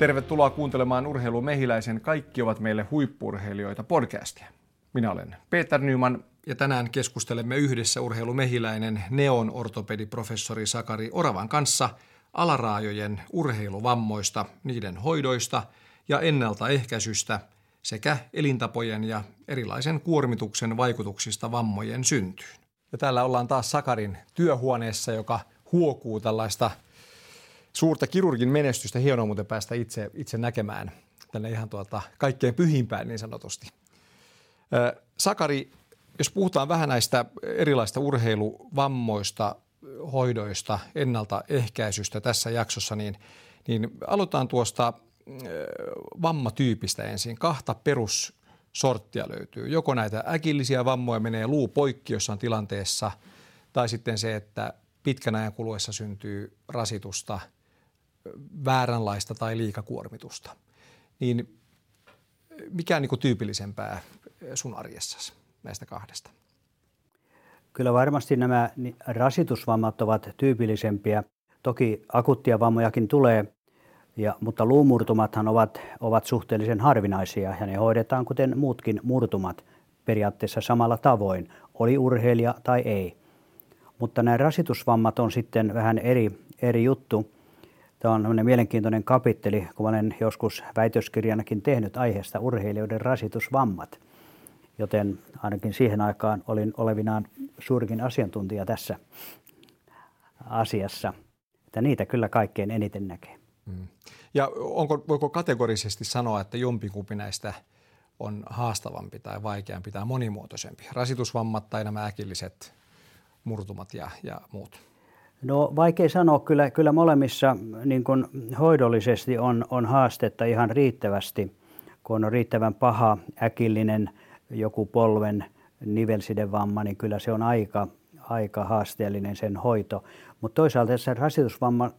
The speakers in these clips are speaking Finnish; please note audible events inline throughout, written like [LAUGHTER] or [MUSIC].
Tervetuloa kuuntelemaan Urheilu Mehiläisen Kaikki ovat meille huippurheilijoita podcastia. Minä olen Peter Nyman ja tänään keskustelemme yhdessä Urheilu Mehiläinen neon ortopediprofessori Sakari Oravan kanssa alaraajojen urheiluvammoista, niiden hoidoista ja ennaltaehkäisystä sekä elintapojen ja erilaisen kuormituksen vaikutuksista vammojen syntyyn. Ja täällä ollaan taas Sakarin työhuoneessa, joka huokuu tällaista – suurta kirurgin menestystä. Hienoa muuten päästä itse, itse näkemään tänne ihan tuolta kaikkein pyhimpään niin sanotusti. Sakari, jos puhutaan vähän näistä erilaista urheiluvammoista, hoidoista, ennaltaehkäisystä tässä jaksossa, niin, niin aloitetaan tuosta vammatyypistä ensin. Kahta perussorttia löytyy. Joko näitä äkillisiä vammoja menee luu poikki jossain tilanteessa, tai sitten se, että pitkän ajan kuluessa syntyy rasitusta – vääränlaista tai liikakuormitusta. Niin mikä on niin kuin tyypillisempää sun arjessasi näistä kahdesta? Kyllä varmasti nämä rasitusvammat ovat tyypillisempiä. Toki akuuttia vammojakin tulee, ja, mutta luumurtumathan ovat, ovat suhteellisen harvinaisia ja ne hoidetaan kuten muutkin murtumat periaatteessa samalla tavoin, oli urheilija tai ei. Mutta nämä rasitusvammat on sitten vähän eri, eri juttu. Tämä on mielenkiintoinen kapitteli, kun olen joskus väitöskirjanakin tehnyt aiheesta urheilijoiden rasitusvammat. Joten ainakin siihen aikaan olin olevinaan suurikin asiantuntija tässä asiassa. Että niitä kyllä kaikkein eniten näkee. Mm. Ja onko, voiko kategorisesti sanoa, että jompikumpi näistä on haastavampi tai vaikeampi tai monimuotoisempi? Rasitusvammat tai nämä äkilliset murtumat ja, ja muut? No vaikea sanoa, kyllä, kyllä molemmissa niin kuin hoidollisesti on, on haastetta ihan riittävästi, kun on riittävän paha, äkillinen joku polven nivelsidevamma, niin kyllä se on aika, aika haasteellinen sen hoito. Mutta toisaalta tässä rasitusvamman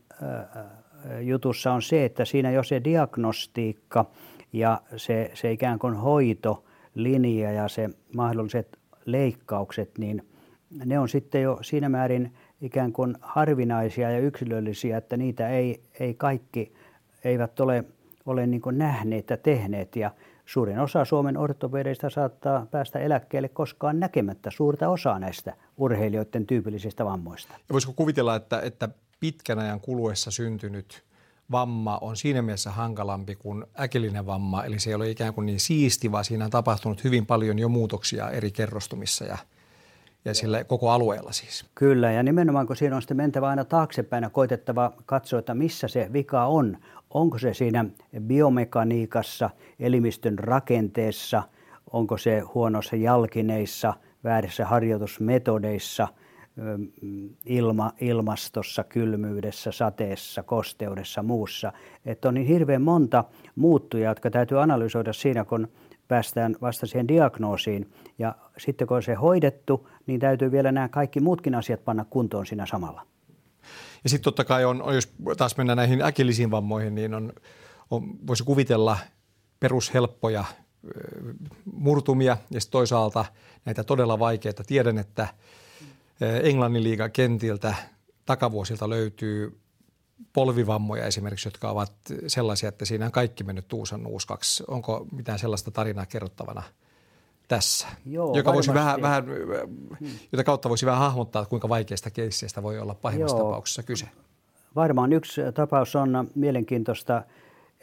jutussa on se, että siinä jo se diagnostiikka ja se, se ikään kuin hoitolinja ja se mahdolliset leikkaukset, niin ne on sitten jo siinä määrin ikään kuin harvinaisia ja yksilöllisiä, että niitä ei, ei kaikki eivät ole, ole niin kuin nähneet ja tehneet. Ja suurin osa Suomen ortopedeista saattaa päästä eläkkeelle koskaan näkemättä suurta osaa näistä urheilijoiden tyypillisistä vammoista. Ja voisiko kuvitella, että, että pitkän ajan kuluessa syntynyt vamma on siinä mielessä hankalampi kuin äkillinen vamma, eli se ei ole ikään kuin niin siisti, vaan siinä on tapahtunut hyvin paljon jo muutoksia eri kerrostumissa ja ja sillä koko alueella siis. Kyllä, ja nimenomaan kun siinä on sitten mentävä aina taaksepäin ja koitettava katsoa, että missä se vika on. Onko se siinä biomekaniikassa, elimistön rakenteessa, onko se huonossa jalkineissa, väärissä harjoitusmetodeissa, ilma, ilmastossa, kylmyydessä, sateessa, kosteudessa, muussa. Että on niin hirveän monta muuttujaa, jotka täytyy analysoida siinä, kun päästään vasta siihen diagnoosiin. Ja sitten kun on se hoidettu, niin täytyy vielä nämä kaikki muutkin asiat panna kuntoon siinä samalla. Ja sitten totta kai on, jos taas mennään näihin äkillisiin vammoihin, niin on, on voisi kuvitella perushelppoja murtumia ja sitten toisaalta näitä todella vaikeita. Tiedän, että Englannin liiga kentiltä takavuosilta löytyy polvivammoja esimerkiksi, jotka ovat sellaisia, että siinä on kaikki mennyt tuusan nuuskaksi. Onko mitään sellaista tarinaa kerrottavana tässä, Joo, joka voisi vähän, vähän, jota kautta voisi vähän hahmottaa, kuinka vaikeista keisseistä voi olla pahimmassa Joo. tapauksessa kyse? Varmaan yksi tapaus on mielenkiintoista.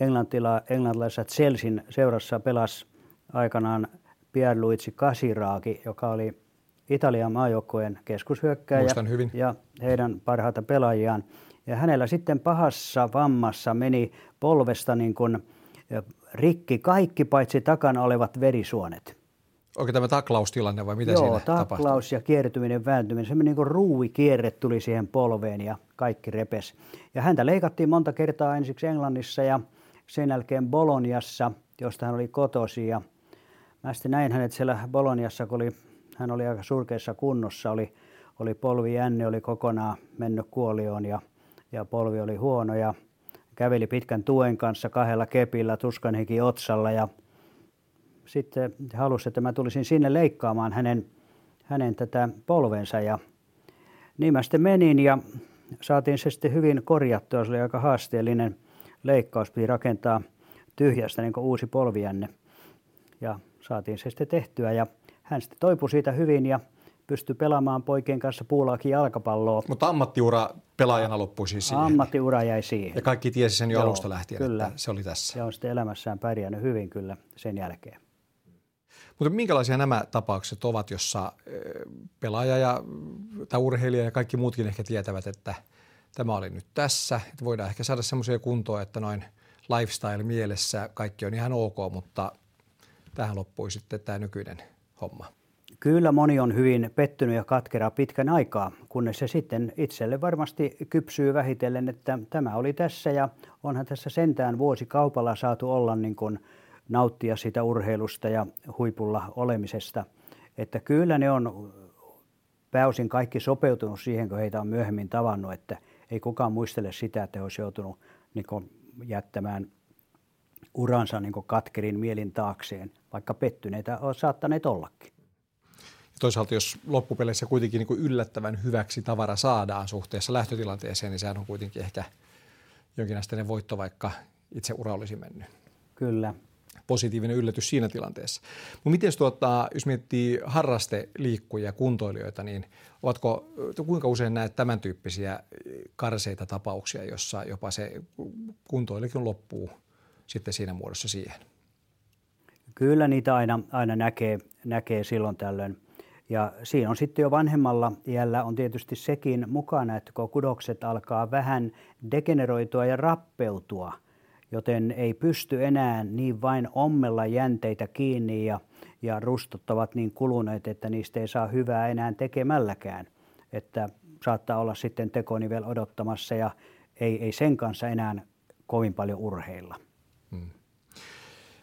Englantila, englantilaisessa Chelsean seurassa pelasi aikanaan Pierluigi Casiraghi, joka oli Italian maajoukkojen keskushyökkäjä hyvin. ja heidän parhaita pelaajiaan. Ja hänellä sitten pahassa vammassa meni polvesta niin kuin rikki kaikki paitsi takana olevat verisuonet. Onko tämä taklaustilanne vai mitä Joo, siinä taklaus tapahtui? ja kiertyminen, vääntyminen. Se niin ruuvikierre tuli siihen polveen ja kaikki repes. Ja häntä leikattiin monta kertaa ensiksi Englannissa ja sen jälkeen Boloniassa, josta hän oli kotosi. Ja mä sitten näin hänet siellä Boloniassa, kun oli, hän oli aika surkeassa kunnossa. Oli, oli polvi jänne, oli kokonaan mennyt kuolioon ja ja polvi oli huono ja käveli pitkän tuen kanssa kahdella kepillä tuskanhiki otsalla ja sitten halusi, että mä tulisin sinne leikkaamaan hänen, hänen tätä polvensa ja niin mä sitten menin ja saatiin se sitten hyvin korjattua. Se oli aika haasteellinen leikkaus, piti rakentaa tyhjästä niin uusi polvijänne. Ja saatiin se sitten tehtyä ja hän sitten toipui siitä hyvin ja pystyi pelaamaan poikien kanssa puulaakin jalkapalloa. Mutta ammattiura pelaajana loppui siis siihen. Ammattiura jäi siihen. Ja kaikki tiesi sen jo Joo, alusta lähtien, kyllä. että se oli tässä. Ja on sitten elämässään pärjännyt hyvin kyllä sen jälkeen. Mutta minkälaisia nämä tapaukset ovat, jossa pelaaja ja, tai urheilija ja kaikki muutkin ehkä tietävät, että tämä oli nyt tässä. Että voidaan ehkä saada semmoisia kuntoa, että noin lifestyle mielessä kaikki on ihan ok, mutta tähän loppui sitten tämä nykyinen homma. Kyllä moni on hyvin pettynyt ja katkera pitkän aikaa, kunnes se sitten itselle varmasti kypsyy vähitellen, että tämä oli tässä ja onhan tässä sentään vuosi kaupalla saatu olla niin kuin nauttia sitä urheilusta ja huipulla olemisesta. Että kyllä ne on pääosin kaikki sopeutunut siihen, kun heitä on myöhemmin tavannut, että ei kukaan muistele sitä, että he olisi joutunut niin jättämään uransa niin katkerin mielin taakseen, vaikka pettyneitä on saattaneet ollakin. Toisaalta jos loppupeleissä kuitenkin niin yllättävän hyväksi tavara saadaan suhteessa lähtötilanteeseen, niin sehän on kuitenkin ehkä jonkinasteinen voitto, vaikka itse ura olisi mennyt. Kyllä. Positiivinen yllätys siinä tilanteessa. Mutta miten tuota, jos miettii harrasteliikkujia, kuntoilijoita, niin ovatko, kuinka usein näet tämän tyyppisiä karseita tapauksia, jossa jopa se kuntoilikin loppuu sitten siinä muodossa siihen? Kyllä niitä aina, aina näkee, näkee silloin tällöin. Ja siinä on sitten jo vanhemmalla iällä on tietysti sekin mukana, että kun kudokset alkaa vähän degeneroitua ja rappeutua, joten ei pysty enää niin vain ommella jänteitä kiinni ja, ja rustot ovat niin kuluneet, että niistä ei saa hyvää enää tekemälläkään. Että saattaa olla sitten tekonivel odottamassa ja ei, ei sen kanssa enää kovin paljon urheilla. Hmm.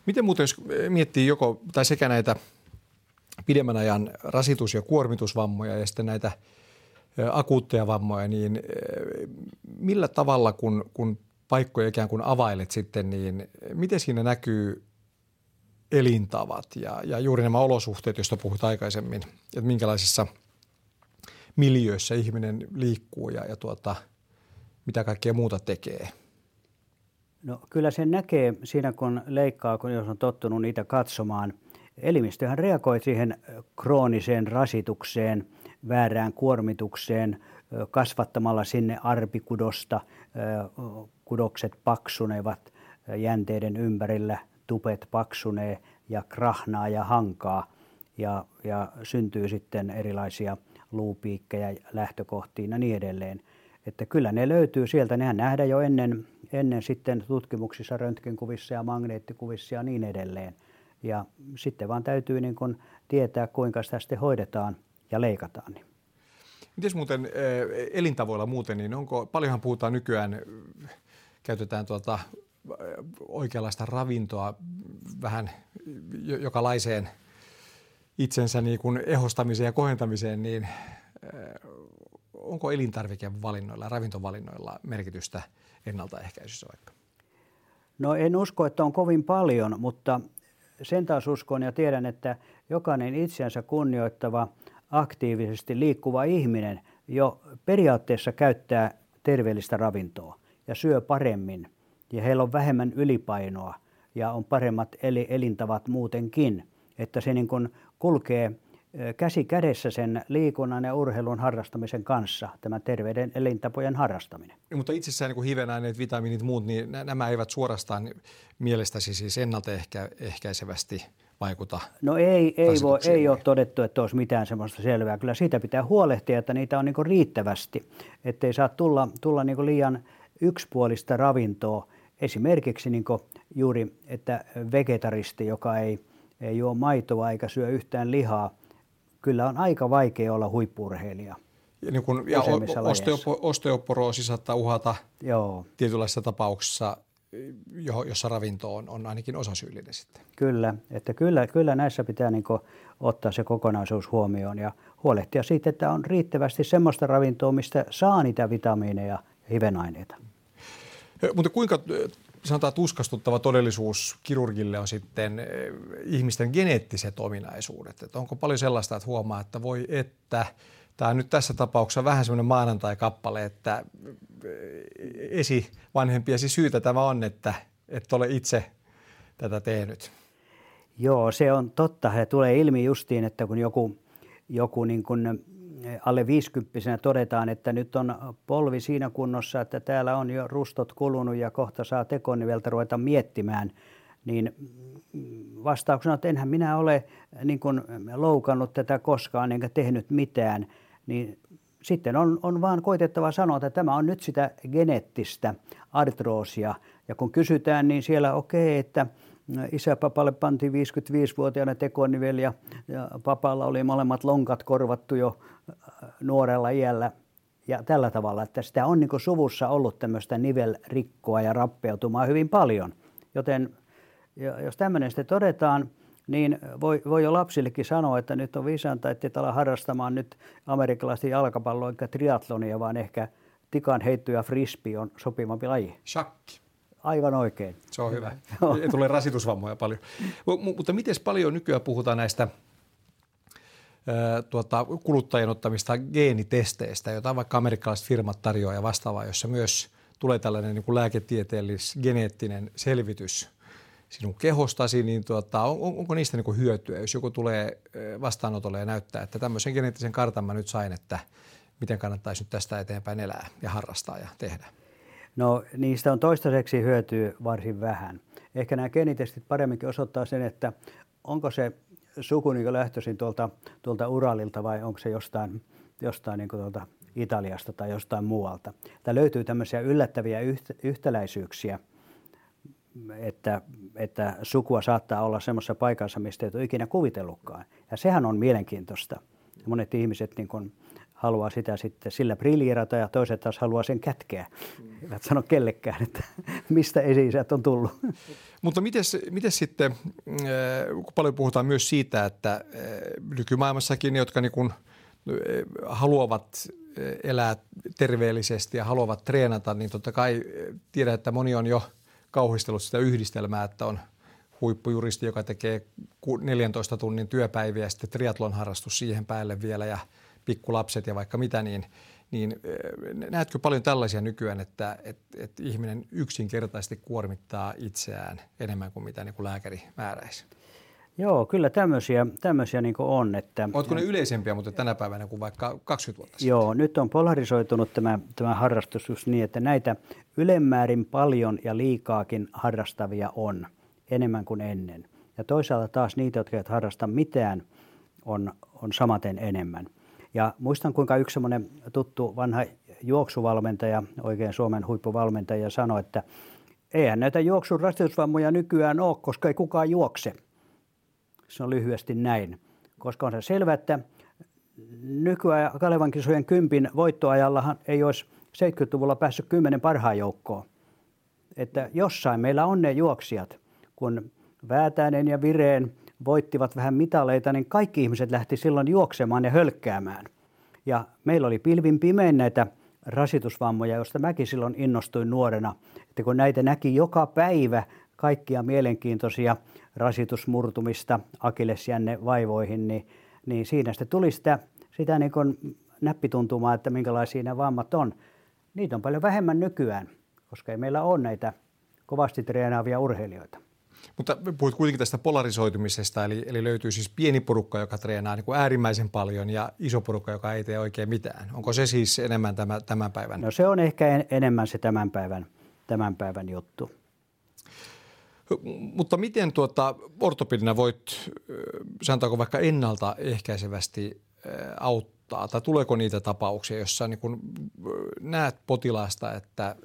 Miten muuten, jos miettii joko, tai sekä näitä pidemmän ajan rasitus- ja kuormitusvammoja ja sitten näitä akuutteja vammoja, niin millä tavalla, kun, kun paikkoja ikään kuin availet sitten, niin miten siinä näkyy elintavat ja, ja juuri nämä olosuhteet, joista puhuit aikaisemmin, että minkälaisissa miljöissä ihminen liikkuu ja, ja tuota, mitä kaikkea muuta tekee? No kyllä se näkee siinä, kun leikkaa, kun jos on tottunut niitä katsomaan – Elimistöhän reagoi siihen krooniseen rasitukseen, väärään kuormitukseen, kasvattamalla sinne arpikudosta. Kudokset paksunevat jänteiden ympärillä, tupet paksunee ja krahnaa ja hankaa ja, ja syntyy sitten erilaisia luupiikkejä lähtökohtiin ja niin edelleen. Että kyllä ne löytyy sieltä, nehän nähdään jo ennen, ennen sitten tutkimuksissa, röntgenkuvissa ja magneettikuvissa ja niin edelleen. Ja sitten vaan täytyy niin kuin tietää, kuinka sitä sitten hoidetaan ja leikataan. Niin. Miten muuten elintavoilla muuten, niin onko, paljonhan puhutaan nykyään, käytetään tuota oikeanlaista ravintoa vähän jokalaiseen itsensä niin kuin ehostamiseen ja kohentamiseen, niin eh, onko elintarvikevalinnoilla ja ravintovalinnoilla merkitystä ennaltaehkäisyssä vaikka? No en usko, että on kovin paljon, mutta sen taas uskon ja tiedän, että jokainen itseänsä kunnioittava, aktiivisesti liikkuva ihminen jo periaatteessa käyttää terveellistä ravintoa ja syö paremmin ja heillä on vähemmän ylipainoa ja on paremmat eli, elintavat muutenkin, että se niin kuin kulkee käsi kädessä sen liikunnan ja urheilun harrastamisen kanssa, tämä terveyden elintapojen harrastaminen. Ja, mutta itsessään niin hivenaineet, vitamiinit muut, niin nämä eivät suorastaan mielestäsi siis ennaltaehkäisevästi vaikuta? No ei, ei, voi, ei ole todettu, että olisi mitään semmoista selvää. Kyllä siitä pitää huolehtia, että niitä on niin riittävästi, ettei saa tulla, tulla niin liian yksipuolista ravintoa. Esimerkiksi niin juuri, että vegetaristi, joka ei, ei juo maitoa eikä syö yhtään lihaa – kyllä on aika vaikea olla huippurheilija. Ja, niin kun, ja osteopo, osteoporoosi saattaa uhata Joo. tietynlaisissa tapauksissa, jossa ravinto on, on ainakin osasyyllinen sitten. Kyllä, että kyllä, kyllä näissä pitää niin ottaa se kokonaisuus huomioon ja huolehtia siitä, että on riittävästi semmoista ravintoa, mistä saa niitä vitamiineja ja hivenaineita. Mutta kuinka sanotaan tuskastuttava todellisuus kirurgille on sitten ihmisten geneettiset ominaisuudet. Että onko paljon sellaista, että huomaa, että voi että, tämä on nyt tässä tapauksessa vähän semmoinen maanantai-kappale, että esivanhempiasi syytä tämä on, että et ole itse tätä tehnyt? Joo, se on totta. Ja tulee ilmi justiin, että kun joku, joku niin kuin alle 50 todetaan, että nyt on polvi siinä kunnossa, että täällä on jo rustot kulunut ja kohta saa tekoniveltä ruveta miettimään, niin vastauksena, että enhän minä ole niin kuin loukannut tätä koskaan enkä tehnyt mitään, niin sitten on, on vaan koitettava sanoa, että tämä on nyt sitä geneettistä artroosia. Ja kun kysytään, niin siellä okei, okay, että isä papalle pantiin 55-vuotiaana tekonivel ja, papalla oli molemmat lonkat korvattu jo äh, nuorella iällä. Ja tällä tavalla, että sitä on niin suvussa ollut tämmöistä nivelrikkoa ja rappeutumaa hyvin paljon. Joten jos tämmöinen sitten todetaan, niin voi, voi jo lapsillekin sanoa, että nyt on viisanta, että et ala harrastamaan nyt amerikkalaista jalkapalloa eikä triatlonia, vaan ehkä tikan heitto ja frisbee on sopivampi laji. Shakki. Aivan oikein. Se on hyvä. [LAUGHS] Ei tule rasitusvammoja paljon. M- mutta miten paljon nykyään puhutaan näistä tuota, kuluttajien ottamista geenitesteistä, joita vaikka amerikkalaiset firmat tarjoaa ja vastaavaa, jossa myös tulee tällainen niin kuin lääketieteellis geneettinen selvitys sinun kehostasi, niin tuota, on, onko niistä niin kuin hyötyä, jos joku tulee vastaanotolle ja näyttää, että tämmöisen geneettisen kartan mä nyt sain, että miten kannattaisi nyt tästä eteenpäin elää ja harrastaa ja tehdä? No niistä on toistaiseksi hyötyä varsin vähän. Ehkä nämä geenitestit paremminkin osoittaa sen, että onko se suku niin lähtöisin tuolta, tuolta Uralilta vai onko se jostain, jostain niin tuolta Italiasta tai jostain muualta. Tämä löytyy tämmöisiä yllättäviä yhtäläisyyksiä, että, että sukua saattaa olla semmoisessa paikassa, mistä ei ole ikinä kuvitellutkaan. Ja sehän on mielenkiintoista. Monet ihmiset niin kuin, haluaa sitä sitten sillä briljerata ja toiset taas haluaa sen kätkeä. Eivät sano kellekään, että [LAUGHS] mistä esi on tullut. Mutta miten sitten, äh, kun paljon puhutaan myös siitä, että äh, nykymaailmassakin ne, jotka niin haluavat elää terveellisesti ja haluavat treenata, niin totta kai tiedän, että moni on jo kauhistellut sitä yhdistelmää, että on huippujuristi, joka tekee 14 tunnin työpäiviä ja sitten triatlon harrastus siihen päälle vielä ja – pikkulapset ja vaikka mitä, niin, niin näetkö paljon tällaisia nykyään, että, että, että ihminen yksinkertaisesti kuormittaa itseään enemmän kuin mitä niin kuin lääkäri määräisi? Joo, kyllä tämmöisiä, tämmöisiä niin on. Että, Oletko ne yleisempiä, mutta tänä päivänä kuin vaikka 20 vuotta sitten? Joo, nyt on polarisoitunut tämä, tämä harrastus just niin, että näitä ylemmäärin paljon ja liikaakin harrastavia on enemmän kuin ennen. Ja toisaalta taas niitä, jotka eivät harrasta mitään, on, on samaten enemmän. Ja muistan, kuinka yksi semmoinen tuttu vanha juoksuvalmentaja, oikein Suomen huippuvalmentaja, sanoi, että eihän näitä juoksun rasitusvammoja nykyään ole, koska ei kukaan juokse. Se on lyhyesti näin. Koska on se selvä, että nykyään Kalevan kisojen kympin voittoajallahan ei olisi 70-luvulla päässyt kymmenen parhaan joukkoon. Että jossain meillä on ne juoksijat, kun Väätäinen ja Vireen – voittivat vähän mitaleita, niin kaikki ihmiset lähti silloin juoksemaan ja hölkkäämään. Ja meillä oli pilvin pimein näitä rasitusvammoja, joista mäkin silloin innostuin nuorena. Että kun näitä näki joka päivä kaikkia mielenkiintoisia rasitusmurtumista akillesjänne vaivoihin, niin, niin siinä sitten tuli sitä, sitä niin kuin näppituntumaa, että minkälaisia nämä vammat on. Niitä on paljon vähemmän nykyään, koska ei meillä ole näitä kovasti treenaavia urheilijoita. Mutta puhut kuitenkin tästä polarisoitumisesta, eli, eli löytyy siis pieni porukka, joka treenaa niin kuin äärimmäisen paljon ja iso porukka, joka ei tee oikein mitään. Onko se siis enemmän tämä, tämän päivän? No se on ehkä en, enemmän se tämän päivän, tämän päivän juttu. Mutta miten tuota, ortopedina voit, sanotaanko vaikka ennaltaehkäisevästi auttaa auttaa? Tai tuleeko niitä tapauksia, jossa niin kun näet potilaasta, että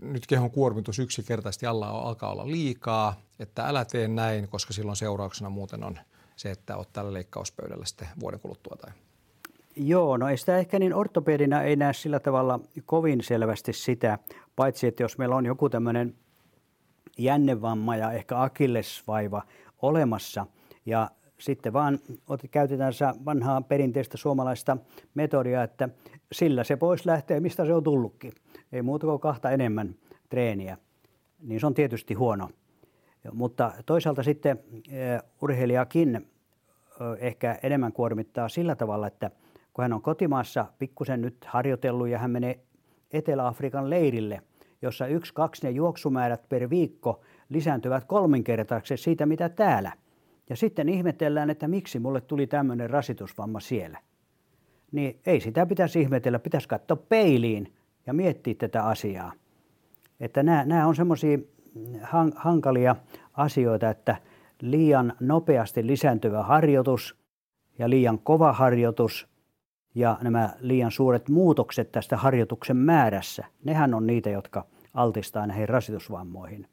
nyt kehon kuormitus yksinkertaisesti alla alkaa olla liikaa, että älä tee näin, koska silloin seurauksena muuten on se, että olet tällä leikkauspöydällä sitten vuoden kuluttua tai Joo, no ei sitä ehkä niin ortopedina ei näe sillä tavalla kovin selvästi sitä, paitsi että jos meillä on joku tämmöinen jännevamma ja ehkä akillesvaiva olemassa ja sitten vaan käytetään vanhaa perinteistä suomalaista metodia, että sillä se pois lähtee, mistä se on tullutkin. Ei muuta kuin kahta enemmän treeniä. Niin se on tietysti huono. Mutta toisaalta sitten eh, urheilijakin eh, ehkä enemmän kuormittaa sillä tavalla, että kun hän on kotimaassa pikkusen nyt harjoitellut ja hän menee Etelä-Afrikan leirille, jossa yksi, kaksi ne juoksumäärät per viikko lisääntyvät kolminkertaiseksi siitä, mitä täällä. Ja sitten ihmetellään, että miksi mulle tuli tämmöinen rasitusvamma siellä. Niin ei sitä pitäisi ihmetellä, pitäisi katsoa peiliin ja miettiä tätä asiaa. Että nämä, nämä on semmoisia hankalia asioita, että liian nopeasti lisääntyvä harjoitus ja liian kova harjoitus ja nämä liian suuret muutokset tästä harjoituksen määrässä, nehän on niitä, jotka altistaa näihin rasitusvammoihin.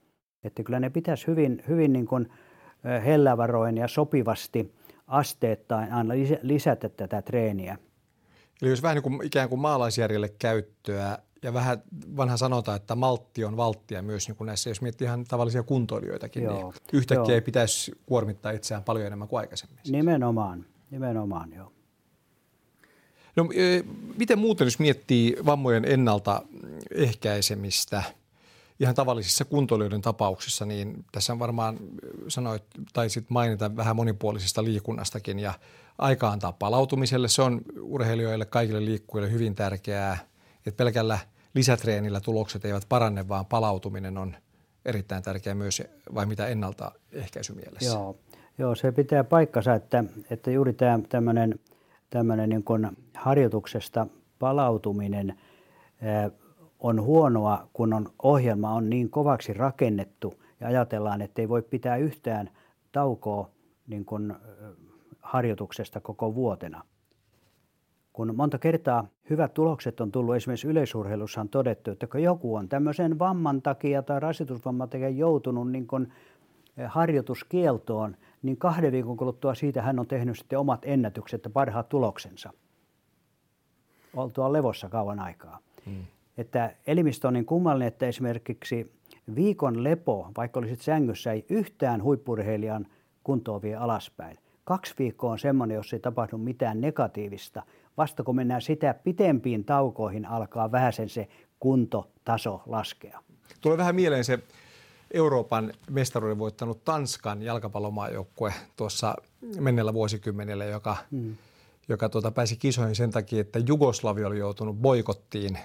Että kyllä ne pitäisi hyvin, hyvin niin kuin hellävaroin ja sopivasti asteettain aina lisätä tätä treeniä. Eli jos vähän niin kuin ikään kuin maalaisjärjelle käyttöä ja vähän vanha sanotaan, että maltti on valttia myös niin kuin näissä, jos miettii ihan tavallisia kuntoilijoitakin, niin joo, niin yhtäkkiä joo. ei pitäisi kuormittaa itseään paljon enemmän kuin aikaisemmin. Siis. Nimenomaan, nimenomaan joo. No, miten muuten, jos miettii vammojen ennalta ehkäisemistä ihan tavallisissa kuntoilijoiden tapauksissa, niin tässä on varmaan sanoit, tai sitten mainita vähän monipuolisesta liikunnastakin ja aika antaa palautumiselle. Se on urheilijoille, kaikille liikkujille hyvin tärkeää – että pelkällä lisätreenillä tulokset eivät paranne, vaan palautuminen on erittäin tärkeä myös, vai mitä ennaltaehkäisymielessä? Joo, joo se pitää paikkansa, että, että juuri tämmöinen, tämmöinen niin harjoituksesta palautuminen on huonoa, kun on, ohjelma on niin kovaksi rakennettu ja ajatellaan, että ei voi pitää yhtään taukoa niin kuin, harjoituksesta koko vuotena kun monta kertaa hyvät tulokset on tullut, esimerkiksi yleisurheilussa on todettu, että kun joku on tämmöisen vamman takia tai rasitusvamman takia joutunut niin kuin harjoituskieltoon, niin kahden viikon kuluttua siitä hän on tehnyt sitten omat ennätykset ja parhaat tuloksensa. Oltua levossa kauan aikaa. Hmm. Että elimistö on niin kummallinen, että esimerkiksi viikon lepo, vaikka olisit sängyssä, ei yhtään huippurheilijan kuntoon vie alaspäin. Kaksi viikkoa on semmoinen, jos ei tapahdu mitään negatiivista – vasta kun mennään sitä pitempiin taukoihin, alkaa vähän sen se kuntotaso laskea. Tulee vähän mieleen se Euroopan mestaruuden voittanut Tanskan jalkapallomaajoukkue tuossa menneellä vuosikymmenellä, joka, mm. joka tuota, pääsi kisoihin sen takia, että Jugoslavia oli joutunut boikottiin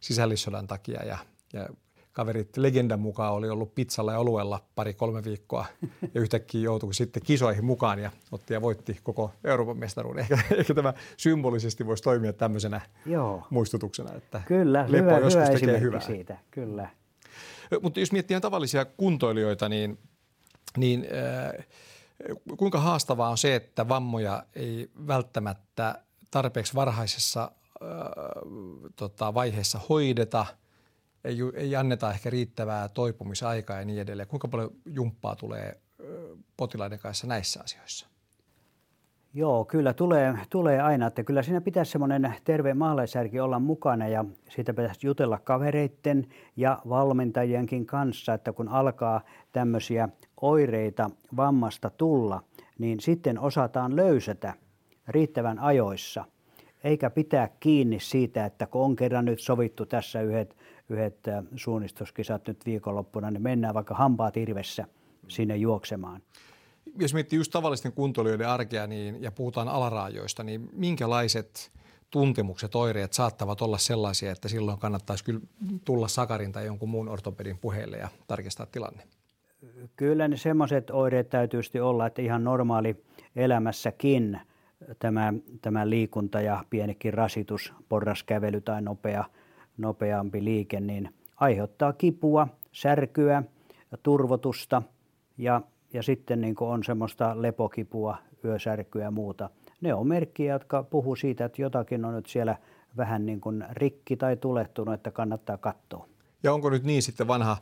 sisällissodan takia ja, ja kaverit legendan mukaan oli ollut pizzalla ja oluella pari-kolme viikkoa ja yhtäkkiä joutui sitten kisoihin mukaan ja otti ja voitti koko Euroopan mestaruuden. Ehkä, ehkä tämä symbolisesti voisi toimia tämmöisenä Joo. muistutuksena, että Kyllä, hyvä, hyvä esimerkki hyvää. siitä, kyllä. Mutta jos miettii tavallisia kuntoilijoita, niin, niin äh, kuinka haastavaa on se, että vammoja ei välttämättä tarpeeksi varhaisessa tota, vaiheessa hoideta – ei, ei anneta ehkä riittävää toipumisaikaa ja niin edelleen. Kuinka paljon jumppaa tulee potilaiden kanssa näissä asioissa? Joo, kyllä tulee, tulee aina, että kyllä siinä pitäisi semmoinen terve maalaisjärki olla mukana ja siitä pitäisi jutella kavereitten ja valmentajienkin kanssa, että kun alkaa tämmöisiä oireita vammasta tulla, niin sitten osataan löysätä riittävän ajoissa, eikä pitää kiinni siitä, että kun on kerran nyt sovittu tässä yhdet yhdet suunnistuskisat nyt viikonloppuna, niin mennään vaikka hampaat irvessä sinne juoksemaan. Jos miettii just tavallisten kuntoilijoiden arkea niin, ja puhutaan alaraajoista, niin minkälaiset tuntemukset, oireet saattavat olla sellaisia, että silloin kannattaisi kyllä tulla Sakarin tai jonkun muun ortopedin puheelle ja tarkistaa tilanne? Kyllä ne semmoiset oireet täytyy olla, että ihan normaali elämässäkin tämä, tämä liikunta ja pienikin rasitus, porraskävely tai nopea – nopeampi liike, niin aiheuttaa kipua, särkyä turvotusta ja, ja sitten niin on semmoista lepokipua, yösärkyä ja muuta. Ne on merkkiä, jotka puhuu siitä, että jotakin on nyt siellä vähän niin kuin rikki tai tulehtunut, että kannattaa katsoa. Ja onko nyt niin sitten vanha,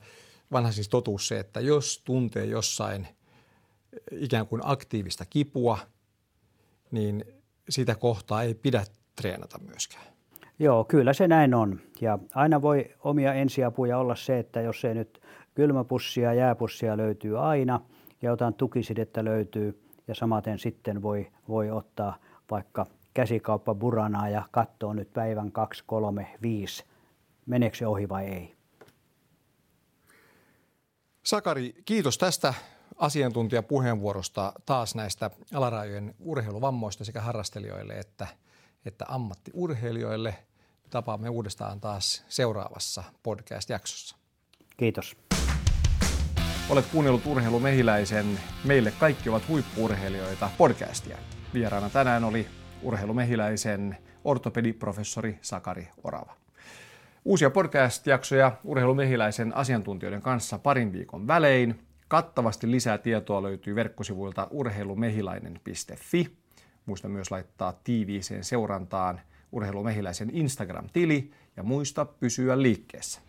vanha siis totuus se, että jos tuntee jossain ikään kuin aktiivista kipua, niin sitä kohtaa ei pidä treenata myöskään? Joo, kyllä se näin on. Ja aina voi omia ensiapuja olla se, että jos ei nyt kylmäpussia, jääpussia löytyy aina ja jotain tukisidettä löytyy ja samaten sitten voi, voi ottaa vaikka käsikauppa buranaa ja katsoa nyt päivän 2, 3, 5, meneekö se ohi vai ei. Sakari, kiitos tästä asiantuntijapuheenvuorosta taas näistä alarajojen urheiluvammoista sekä harrastelijoille että, että ammattiurheilijoille – tapaamme uudestaan taas seuraavassa podcast-jaksossa. Kiitos. Olet kuunnellut Urheilu Mehiläisen Meille kaikki ovat huippuurheilijoita podcastia. Vieraana tänään oli Urheilu Mehiläisen ortopediprofessori Sakari Orava. Uusia podcast-jaksoja Urheilu Mehiläisen asiantuntijoiden kanssa parin viikon välein. Kattavasti lisää tietoa löytyy verkkosivuilta urheilumehiläinen.fi. Muista myös laittaa tiiviiseen seurantaan Urheilu Mehiläisen Instagram-tili ja muista pysyä liikkeessä.